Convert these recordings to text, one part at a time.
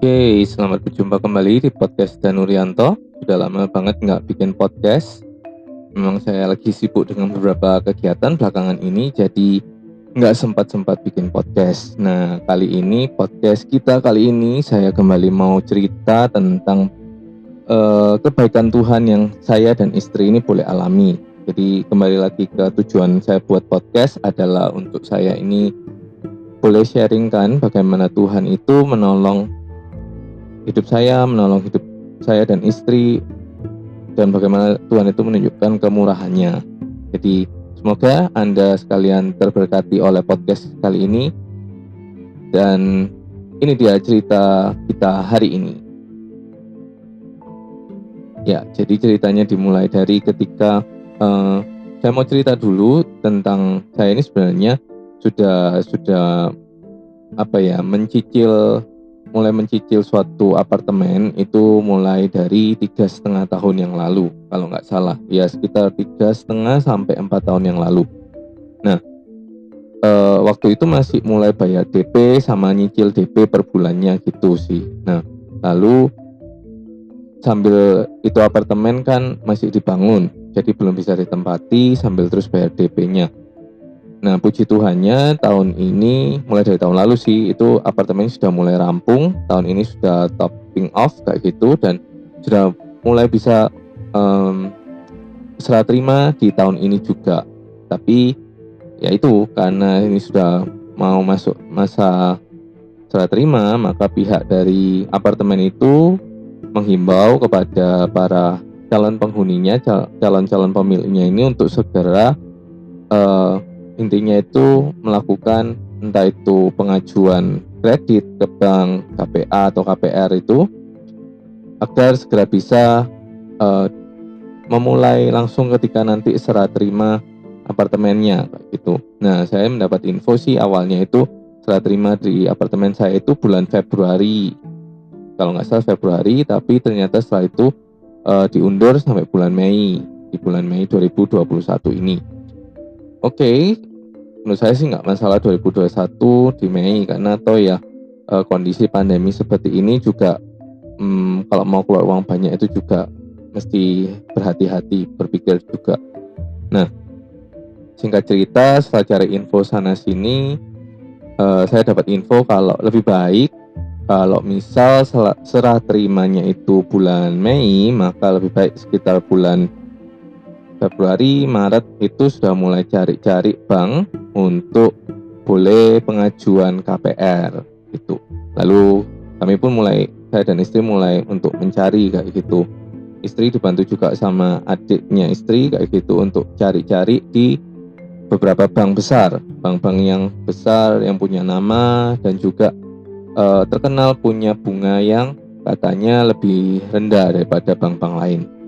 Oke, selamat berjumpa kembali di podcast Danurianto. Sudah lama banget nggak bikin podcast. Memang saya lagi sibuk dengan beberapa kegiatan belakangan ini, jadi nggak sempat-sempat bikin podcast. Nah, kali ini podcast kita kali ini saya kembali mau cerita tentang uh, kebaikan Tuhan yang saya dan istri ini boleh alami. Jadi kembali lagi ke tujuan saya buat podcast adalah untuk saya ini boleh sharingkan bagaimana Tuhan itu menolong hidup saya, menolong hidup saya dan istri, dan bagaimana Tuhan itu menunjukkan kemurahannya. Jadi semoga Anda sekalian terberkati oleh podcast kali ini. Dan ini dia cerita kita hari ini. Ya, jadi ceritanya dimulai dari ketika uh, saya mau cerita dulu tentang saya ini sebenarnya sudah sudah apa ya mencicil mulai mencicil suatu apartemen itu mulai dari tiga setengah tahun yang lalu kalau nggak salah. Ya sekitar tiga setengah sampai empat tahun yang lalu. Nah e, waktu itu masih mulai bayar DP sama nyicil DP per bulannya gitu sih. Nah lalu sambil itu apartemen kan masih dibangun jadi belum bisa ditempati sambil terus bayar DP-nya Nah, puji Tuhannya tahun ini mulai dari tahun lalu sih itu apartemen sudah mulai rampung, tahun ini sudah topping off kayak gitu dan sudah mulai bisa um, serah terima di tahun ini juga. Tapi ya itu karena ini sudah mau masuk masa serah terima, maka pihak dari apartemen itu menghimbau kepada para calon penghuninya, calon-calon pemiliknya ini untuk segera uh, intinya itu melakukan entah itu pengajuan kredit ke bank KPA atau KPR itu agar segera bisa uh, memulai langsung ketika nanti serah terima apartemennya gitu. Nah, saya mendapat info sih awalnya itu serah terima di apartemen saya itu bulan Februari. Kalau nggak salah Februari, tapi ternyata setelah itu uh, diundur sampai bulan Mei di bulan Mei 2021 ini. Oke, menurut saya sih nggak masalah 2021 di Mei karena toh ya e, kondisi pandemi seperti ini juga hmm, kalau mau keluar uang banyak itu juga mesti berhati-hati berpikir juga. Nah singkat cerita setelah cari info sana sini e, saya dapat info kalau lebih baik kalau misal serah terimanya itu bulan Mei maka lebih baik sekitar bulan Februari, Maret itu sudah mulai cari-cari bank untuk boleh pengajuan KPR itu. Lalu kami pun mulai saya dan istri mulai untuk mencari kayak gitu. Istri dibantu juga sama adiknya istri kayak gitu untuk cari-cari di beberapa bank besar, bank-bank yang besar yang punya nama dan juga uh, terkenal punya bunga yang katanya lebih rendah daripada bank-bank lain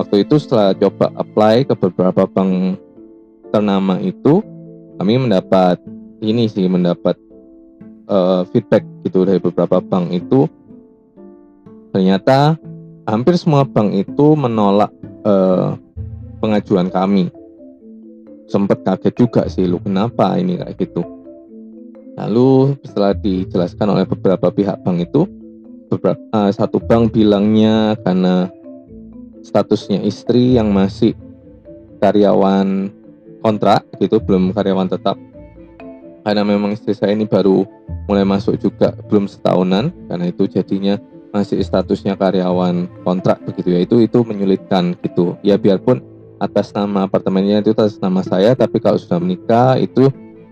waktu itu setelah coba apply ke beberapa bank ternama itu kami mendapat ini sih mendapat uh, feedback gitu dari beberapa bank itu. Ternyata hampir semua bank itu menolak uh, pengajuan kami. Sempat kaget juga sih lu kenapa ini kayak gitu? Lalu setelah dijelaskan oleh beberapa pihak bank itu beberapa uh, satu bank bilangnya karena statusnya istri yang masih karyawan kontrak gitu belum karyawan tetap. Karena memang istri saya ini baru mulai masuk juga belum setahunan karena itu jadinya masih statusnya karyawan kontrak begitu. Ya itu itu menyulitkan gitu. Ya biarpun atas nama apartemennya itu atas nama saya tapi kalau sudah menikah itu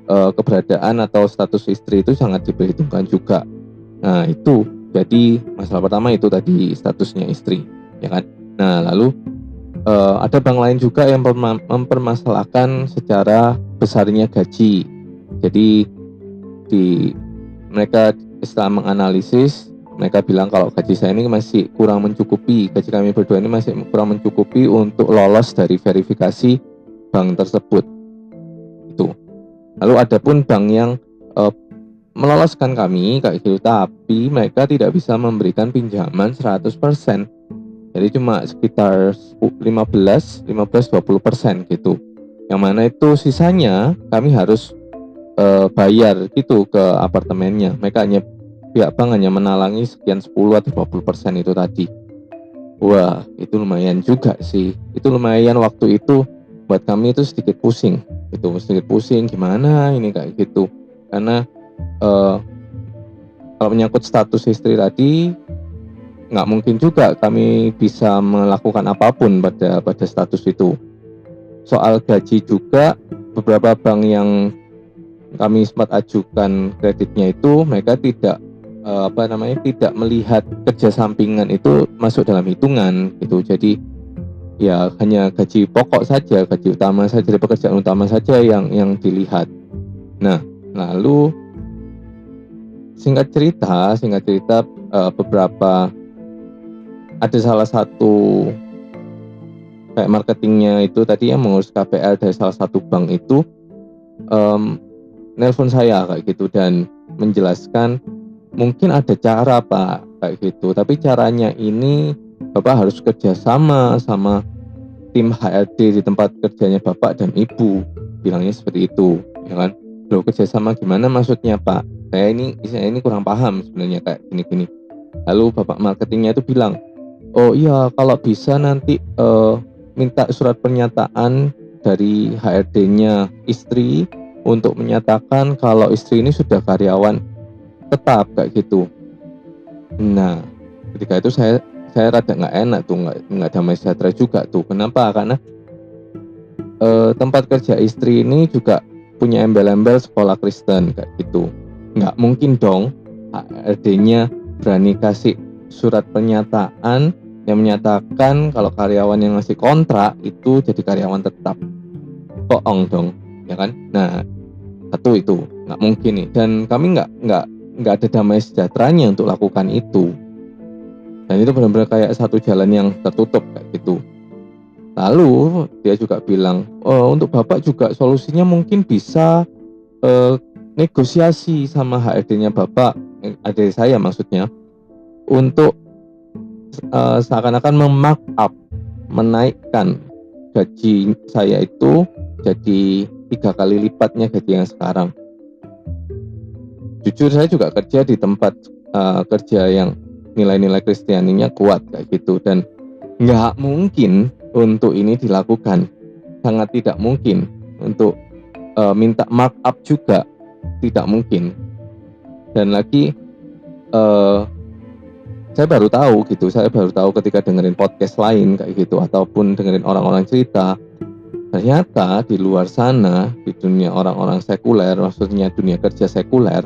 e, keberadaan atau status istri itu sangat diperhitungkan juga. Nah itu. Jadi masalah pertama itu tadi statusnya istri ya kan Nah, lalu uh, ada bank lain juga yang mempermasalahkan secara besarnya gaji. Jadi di mereka setelah menganalisis mereka bilang kalau gaji saya ini masih kurang mencukupi, gaji kami berdua ini masih kurang mencukupi untuk lolos dari verifikasi bank tersebut. Itu. Lalu ada pun bank yang uh, meloloskan kami kayak gitu, tapi mereka tidak bisa memberikan pinjaman 100% jadi cuma sekitar 15 15 20 persen gitu yang mana itu sisanya kami harus uh, bayar gitu ke apartemennya mereka hanya pihak bank hanya menalangi sekian 10 atau 20 persen itu tadi. Wah, itu lumayan juga sih. Itu lumayan waktu itu buat kami itu sedikit pusing. Itu sedikit pusing gimana ini kayak gitu. Karena uh, kalau menyangkut status istri tadi nggak mungkin juga kami bisa melakukan apa pun pada pada status itu. Soal gaji juga beberapa bank yang kami sempat ajukan kreditnya itu mereka tidak uh, apa namanya tidak melihat kerja sampingan itu masuk dalam hitungan gitu. Jadi ya hanya gaji pokok saja, gaji utama saja, pekerjaan utama saja yang yang dilihat. Nah, lalu singkat cerita, singkat cerita uh, beberapa ada salah satu kayak marketingnya itu tadi yang mengurus KPL dari salah satu bank itu um, nelpon saya kayak gitu dan menjelaskan mungkin ada cara pak kayak gitu. Tapi caranya ini bapak harus kerjasama sama tim HRD di tempat kerjanya bapak dan ibu. Bilangnya seperti itu ya kan? Lo kerjasama gimana maksudnya pak? Saya ini saya ini kurang paham sebenarnya kayak gini-gini. Lalu bapak marketingnya itu bilang oh iya kalau bisa nanti uh, minta surat pernyataan dari HRD-nya istri untuk menyatakan kalau istri ini sudah karyawan tetap kayak gitu. Nah, ketika itu saya saya rada nggak enak tuh nggak nggak damai sejahtera juga tuh. Kenapa? Karena eh, tempat kerja istri ini juga punya embel-embel sekolah Kristen kayak gitu. Nggak mungkin dong HRD-nya berani kasih surat pernyataan yang menyatakan kalau karyawan yang ngasih kontrak itu jadi karyawan tetap. Bohong dong ya kan? Nah satu itu nggak mungkin nih. Dan kami nggak nggak nggak ada damai sejahteranya untuk lakukan itu. Dan itu benar-benar kayak satu jalan yang tertutup kayak gitu. Lalu dia juga bilang oh, untuk bapak juga solusinya mungkin bisa eh, negosiasi sama HRD-nya bapak eh, adik saya maksudnya untuk uh, seakan-akan memark up menaikkan gaji saya itu jadi tiga kali lipatnya gaji yang sekarang. Jujur saya juga kerja di tempat uh, kerja yang nilai-nilai Kristianinya kuat kayak gitu. Dan nggak mungkin untuk ini dilakukan. Sangat tidak mungkin untuk uh, minta markup juga. Tidak mungkin. Dan lagi uh, saya baru tahu gitu saya baru tahu ketika dengerin podcast lain kayak gitu ataupun dengerin orang-orang cerita. Ternyata di luar sana di dunia orang-orang sekuler maksudnya dunia kerja sekuler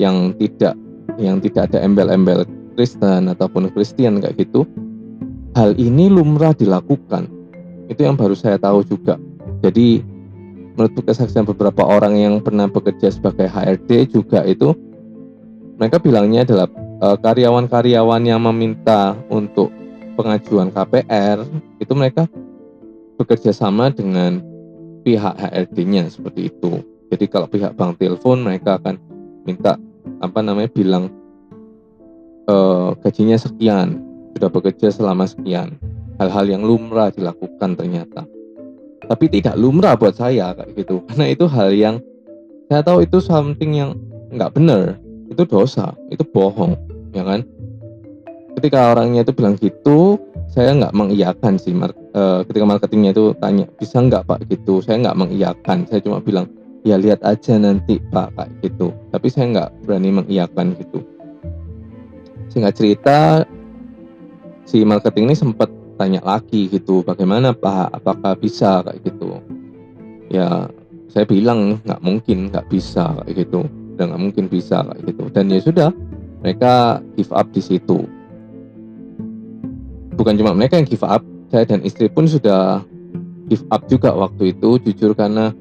yang tidak yang tidak ada embel-embel Kristen ataupun Kristen kayak gitu hal ini lumrah dilakukan. Itu yang baru saya tahu juga. Jadi menurut kesaksian beberapa orang yang pernah bekerja sebagai HRD juga itu mereka bilangnya adalah karyawan-karyawan yang meminta untuk pengajuan KPR itu mereka bekerja sama dengan pihak HRD-nya seperti itu. Jadi kalau pihak bank telepon mereka akan minta apa namanya bilang e, gajinya sekian, sudah bekerja selama sekian. Hal-hal yang lumrah dilakukan ternyata. Tapi tidak lumrah buat saya kayak gitu. Karena itu hal yang saya tahu itu something yang nggak benar, itu dosa, itu bohong ya kan? Ketika orangnya itu bilang gitu saya nggak mengiyakan sih mar. Uh, ketika marketingnya itu tanya bisa nggak pak gitu? Saya nggak mengiyakan saya cuma bilang ya lihat aja nanti pak kayak gitu. Tapi saya nggak berani mengiyakan gitu. Singkat cerita si marketing ini sempat tanya lagi gitu bagaimana pak? Apakah bisa? kayak gitu. Ya saya bilang nggak mungkin nggak bisa kayak gitu dan nggak mungkin bisa kayak gitu dan ya sudah mereka give up di situ. Bukan cuma mereka yang give up, saya dan istri pun sudah give up juga waktu itu, jujur karena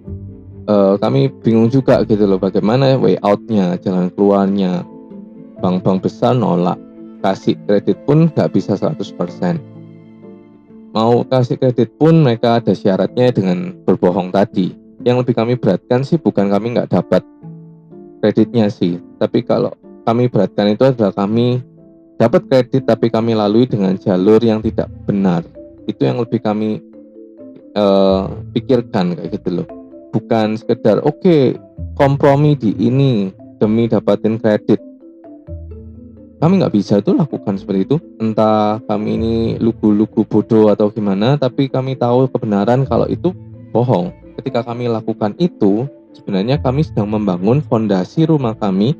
uh, kami bingung juga gitu loh bagaimana way outnya, jalan keluarnya. Bank-bank besar nolak, kasih kredit pun nggak bisa 100%. Mau kasih kredit pun mereka ada syaratnya dengan berbohong tadi. Yang lebih kami beratkan sih bukan kami nggak dapat kreditnya sih, tapi kalau kami beratkan itu adalah kami dapat kredit tapi kami lalui dengan jalur yang tidak benar. Itu yang lebih kami uh, pikirkan kayak gitu loh. Bukan sekedar oke okay, kompromi di ini demi dapatin kredit. kami nggak bisa tuh lakukan seperti itu entah kami ini lugu-lugu bodoh atau gimana tapi kami tahu kebenaran kalau itu bohong ketika kami lakukan itu sebenarnya kami sedang membangun fondasi rumah kami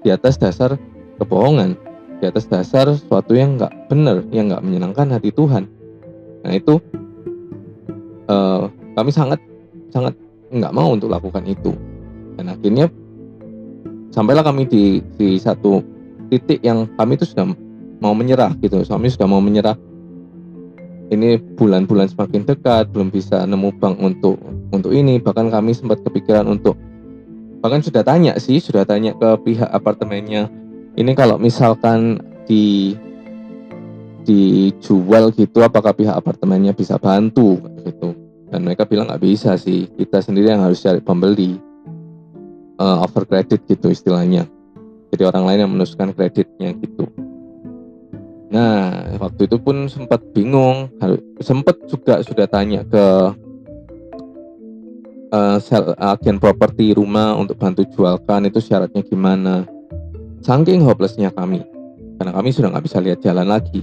di atas dasar kebohongan di atas dasar sesuatu yang nggak benar yang nggak menyenangkan hati Tuhan. Nah itu uh, kami sangat sangat nggak mau untuk lakukan itu. Dan akhirnya sampailah kami di di satu titik yang kami itu sudah mau menyerah gitu. Kami sudah mau menyerah ini bulan-bulan semakin dekat belum bisa nemu bank untuk untuk ini. Bahkan kami sempat kepikiran untuk bahkan sudah tanya sih sudah tanya ke pihak apartemennya. Ini kalau misalkan di dijual gitu apakah pihak apartemennya bisa bantu gitu. Dan mereka bilang nggak bisa sih. Kita sendiri yang harus cari pembeli uh, over credit gitu istilahnya. Jadi orang lain yang menusukkan kreditnya gitu nah waktu itu pun sempat bingung. Sempat juga sudah tanya ke uh, agen properti rumah untuk bantu jualkan itu syaratnya gimana. Saking hopelessnya kami karena kami sudah nggak bisa lihat jalan lagi.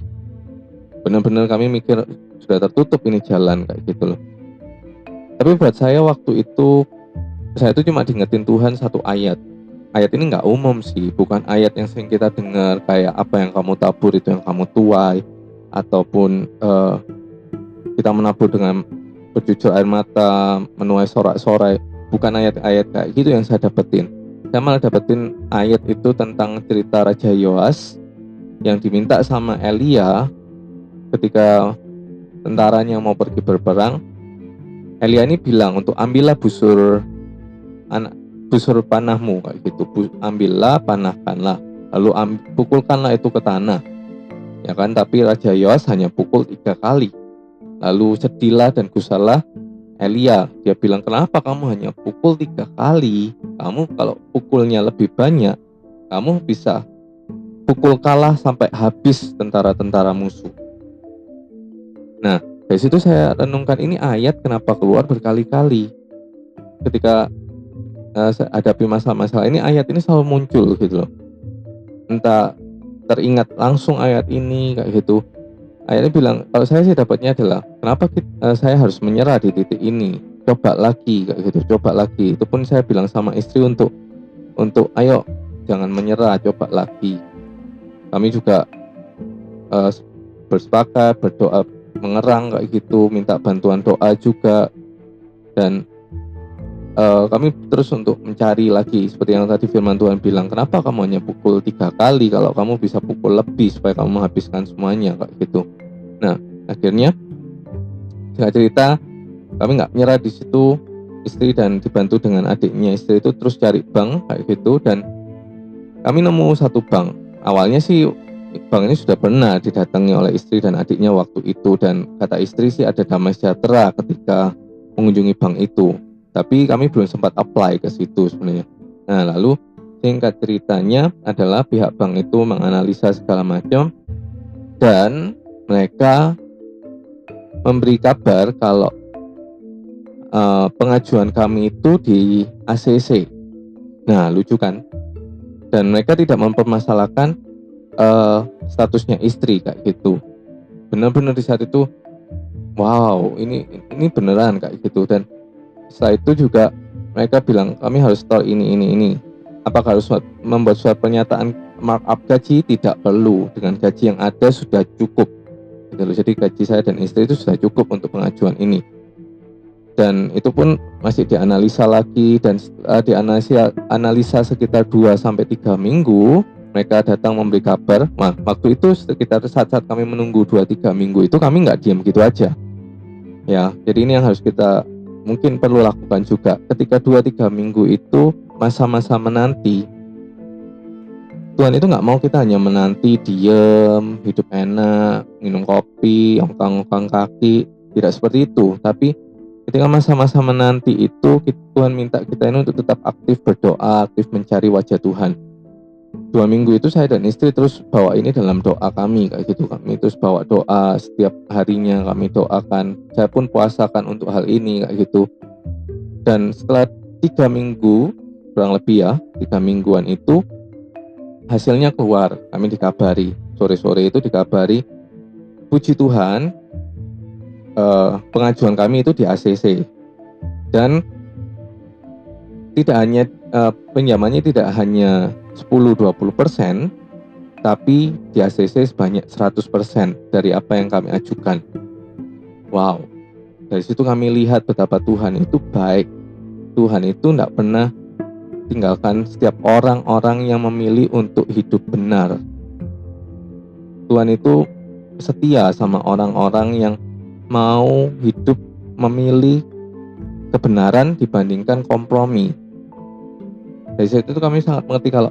Benar-benar kami mikir sudah tertutup ini jalan kayak gitu loh. Tapi buat saya waktu itu saya itu cuma diingetin Tuhan satu ayat ayat ini nggak umum sih, bukan ayat yang sering kita dengar kayak apa yang kamu tabur itu yang kamu tuai, ataupun uh, kita menabur dengan berjujur air mata, menuai sorak-sorai, bukan ayat-ayat kayak gitu yang saya dapetin. Saya malah dapetin ayat itu tentang cerita Raja Yoas yang diminta sama Elia ketika tentaranya mau pergi berperang. Elia ini bilang untuk ambillah busur anak busur panahmu kayak gitu. Ambillah panahkanlah. Lalu am, pukulkanlah itu ke tanah. Ya kan? Tapi Raja Yoas hanya pukul tiga kali. Lalu sedihlah dan gusalah Elia dia bilang kenapa kamu hanya pukul tiga kali? Kamu kalau pukulnya lebih banyak kamu bisa pukul kalah sampai habis tentara-tentara musuh. Nah dari situ saya renungkan ini ayat kenapa keluar berkali-kali. Ketika uh, hadapi masalah-masalah ini ayat ini selalu muncul gitu loh. Entah teringat langsung ayat ini kayak gitu. Ayatnya bilang kalau saya sih dapatnya adalah kenapa kita, uh, saya harus menyerah di titik ini? Coba lagi kayak gitu coba lagi. Itu pun saya bilang sama istri untuk untuk ayo jangan menyerah coba lagi. Kami juga uh, bersepakat berdoa mengerang kayak gitu minta bantuan doa juga. Dan uh, kami terus untuk mencari lagi seperti yang tadi firman Tuhan bilang kenapa kamu hanya pukul tiga kali kalau kamu bisa pukul lebih supaya kamu menghabiskan semuanya kayak gitu. Nah akhirnya singkat cerita kami nggak menyerah di situ istri dan dibantu dengan adiknya. Istri itu terus cari bank kayak gitu dan kami nemu satu bank. Awalnya sih bank ini sudah pernah didatangi oleh istri dan adiknya waktu itu dan kata istri sih ada damai sejahtera ketika mengunjungi bank itu tapi kami belum sempat apply ke situ sebenarnya. Nah, lalu singkat ceritanya adalah pihak bank itu menganalisa segala macam dan mereka memberi kabar kalau uh, pengajuan kami itu di ACC. Nah, lucu kan? Dan mereka tidak mempermasalahkan uh, statusnya istri kayak gitu. Benar-benar di saat itu, wow, ini ini beneran kayak gitu dan setelah itu juga mereka bilang kami harus store ini ini ini. Apakah harus membuat surat pernyataan markup gaji? Tidak perlu. Dengan gaji yang ada sudah cukup. Gitu jadi gaji saya dan istri itu sudah cukup untuk pengajuan ini. Dan itu pun masih dianalisa lagi dan uh, dianalisa analisa sekitar 2 sampai tiga minggu mereka datang memberi kabar. Nah, waktu itu sekitar saat-saat kami menunggu 2-3 minggu itu kami nggak diam gitu aja. Ya jadi ini yang harus kita mungkin perlu lakukan juga. Ketika 2-3 minggu itu masa-masa menanti Tuhan itu nggak mau kita hanya menanti diem hidup enak minum kopi ongkang-ongkang kaki tidak seperti itu. Tapi ketika masa-masa menanti itu Tuhan minta kita ini untuk tetap aktif berdoa aktif mencari wajah Tuhan dua minggu itu saya dan istri terus bawa ini dalam doa kami kayak gitu. Kami terus bawa doa setiap harinya kami doakan. Saya pun puasakan untuk hal ini kayak gitu. Dan setelah tiga minggu kurang lebih ya tiga mingguan itu hasilnya keluar. Kami dikabari. Sore-sore itu dikabari. Puji Tuhan eh, pengajuan kami itu di ACC dan tidak hanya eh, pinjamannya tidak hanya 10-20 persen tapi di ACC sebanyak 100% dari apa yang kami ajukan. Wow, dari situ kami lihat betapa Tuhan itu baik. Tuhan itu tidak pernah tinggalkan setiap orang-orang yang memilih untuk hidup benar. Tuhan itu setia sama orang-orang yang mau hidup memilih kebenaran dibandingkan kompromi. Dari situ kami sangat mengerti kalau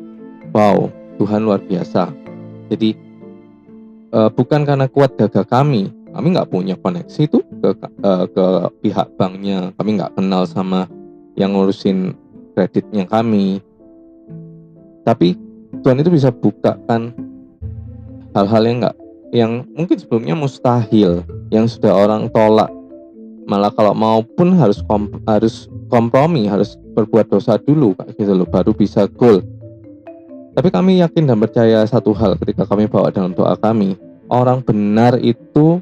wow Tuhan luar biasa. Jadi uh, bukan karena kuat gagah kami, kami nggak punya koneksi itu ke uh, ke pihak banknya. Kami nggak kenal sama yang ngurusin kreditnya kami. Tapi Tuhan itu bisa bukakan hal-hal yang nggak yang mungkin sebelumnya mustahil yang sudah orang tolak. Malah kalau mau pun harus kom, harus kompromi harus berbuat dosa dulu kayak gitu loh baru bisa goal tapi kami yakin dan percaya satu hal ketika kami bawa dalam doa kami orang benar itu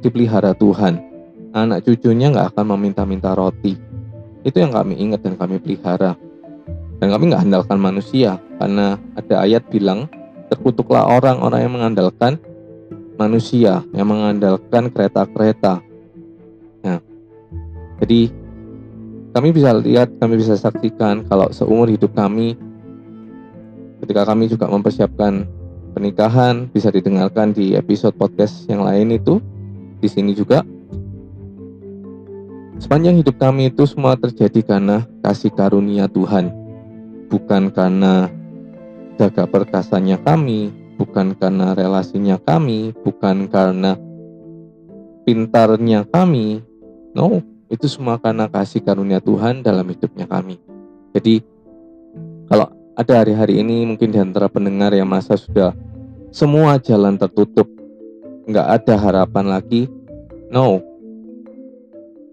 dipelihara Tuhan. Anak cucunya nggak akan meminta-minta roti. Itu yang kami ingat dan kami pelihara. Dan kami nggak andalkan manusia karena ada ayat bilang terkutuklah orang-orang yang mengandalkan manusia, yang mengandalkan kereta-kereta. Nah, jadi kami bisa lihat, kami bisa saksikan kalau seumur hidup kami ketika kami juga mempersiapkan pernikahan bisa didengarkan di episode podcast yang lain itu di sini juga. Sepanjang hidup kami itu semua terjadi karena kasih karunia Tuhan, bukan karena jaga perkasanya kami, bukan karena relasinya kami, bukan karena pintarnya kami. No, itu semua karena kasih karunia Tuhan dalam hidupnya kami. Jadi, kalau ada hari-hari ini mungkin di antara pendengar yang masa sudah semua jalan tertutup, nggak ada harapan lagi. No.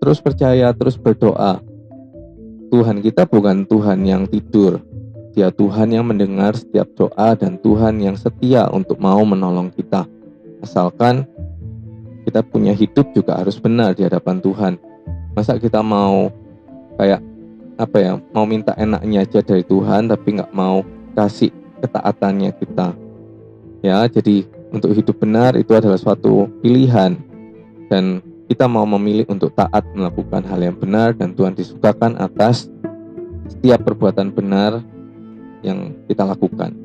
Terus percaya, terus berdoa. Tuhan kita bukan Tuhan yang tidur. Dia Tuhan yang mendengar setiap doa dan Tuhan yang setia untuk mau menolong kita. Asalkan kita punya hidup juga harus benar di hadapan Tuhan. Masa kita mau kayak apa ya, mau minta enaknya aja dari Tuhan tapi nggak mau kasih ketaatannya kita. Ya, jadi untuk hidup benar itu adalah suatu pilihan dan kita mau memilih untuk taat melakukan hal yang benar dan Tuhan disukakan atas setiap perbuatan benar yang kita lakukan.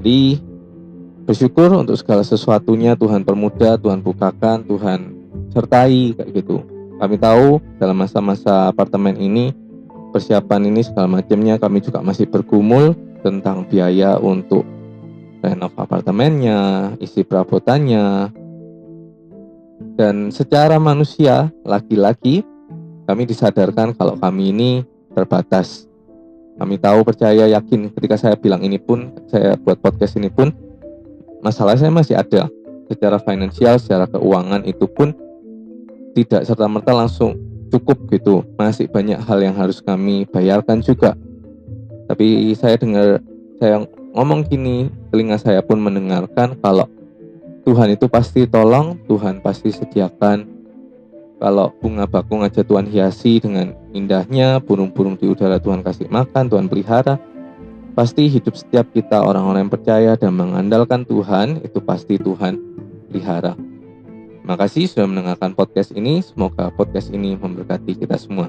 Jadi bersyukur untuk segala sesuatunya Tuhan permudah, Tuhan bukakan, Tuhan sertai kayak gitu. Kami tahu dalam masa-masa apartemen ini persiapan ini segala macamnya kami juga masih bergumul tentang biaya untuk renov apartemennya, isi perabotannya. Dan secara manusia, laki-laki, kami disadarkan kalau kami ini terbatas. Kami tahu, percaya, yakin ketika saya bilang ini pun, saya buat podcast ini pun, masalah saya masih ada. Secara finansial, secara keuangan itu pun tidak serta-merta langsung cukup gitu. Masih banyak hal yang harus kami bayarkan juga. Tapi saya dengar, saya ngomong gini, telinga saya pun mendengarkan kalau Tuhan itu pasti tolong, Tuhan pasti sediakan. Kalau bunga bakung aja Tuhan hiasi dengan indahnya, burung-burung di udara Tuhan kasih makan, Tuhan pelihara. Pasti hidup setiap kita orang-orang yang percaya dan mengandalkan Tuhan, itu pasti Tuhan pelihara. Terima kasih sudah mendengarkan podcast ini. Semoga podcast ini memberkati kita semua.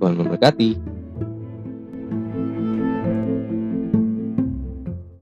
Tuhan memberkati.